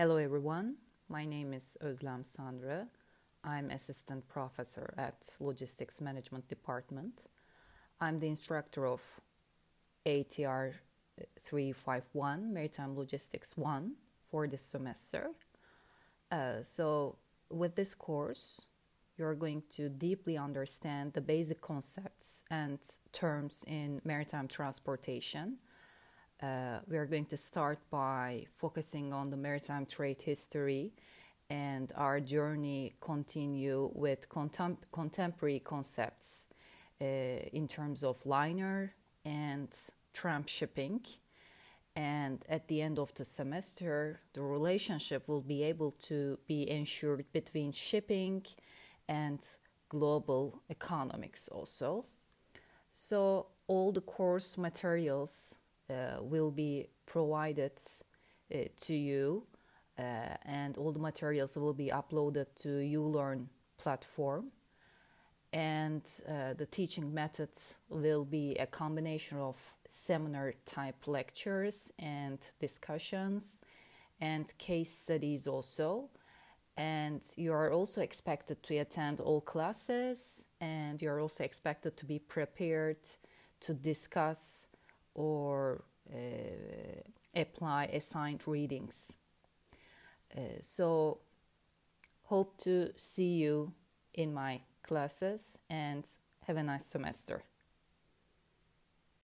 Hello everyone, my name is Özlem Sandra. I'm assistant professor at Logistics Management Department. I'm the instructor of ATR 351 Maritime Logistics 1 for this semester. Uh, so, with this course, you're going to deeply understand the basic concepts and terms in maritime transportation uh, we are going to start by focusing on the maritime trade history and our journey continue with contem- contemporary concepts uh, in terms of liner and tramp shipping. And at the end of the semester the relationship will be able to be ensured between shipping and global economics also. So all the course materials will be provided uh, to you uh, and all the materials will be uploaded to ulearn platform. And uh, the teaching method will be a combination of seminar type lectures and discussions and case studies also. And you are also expected to attend all classes and you are also expected to be prepared to discuss or uh, apply assigned readings. Uh, so, hope to see you in my classes and have a nice semester.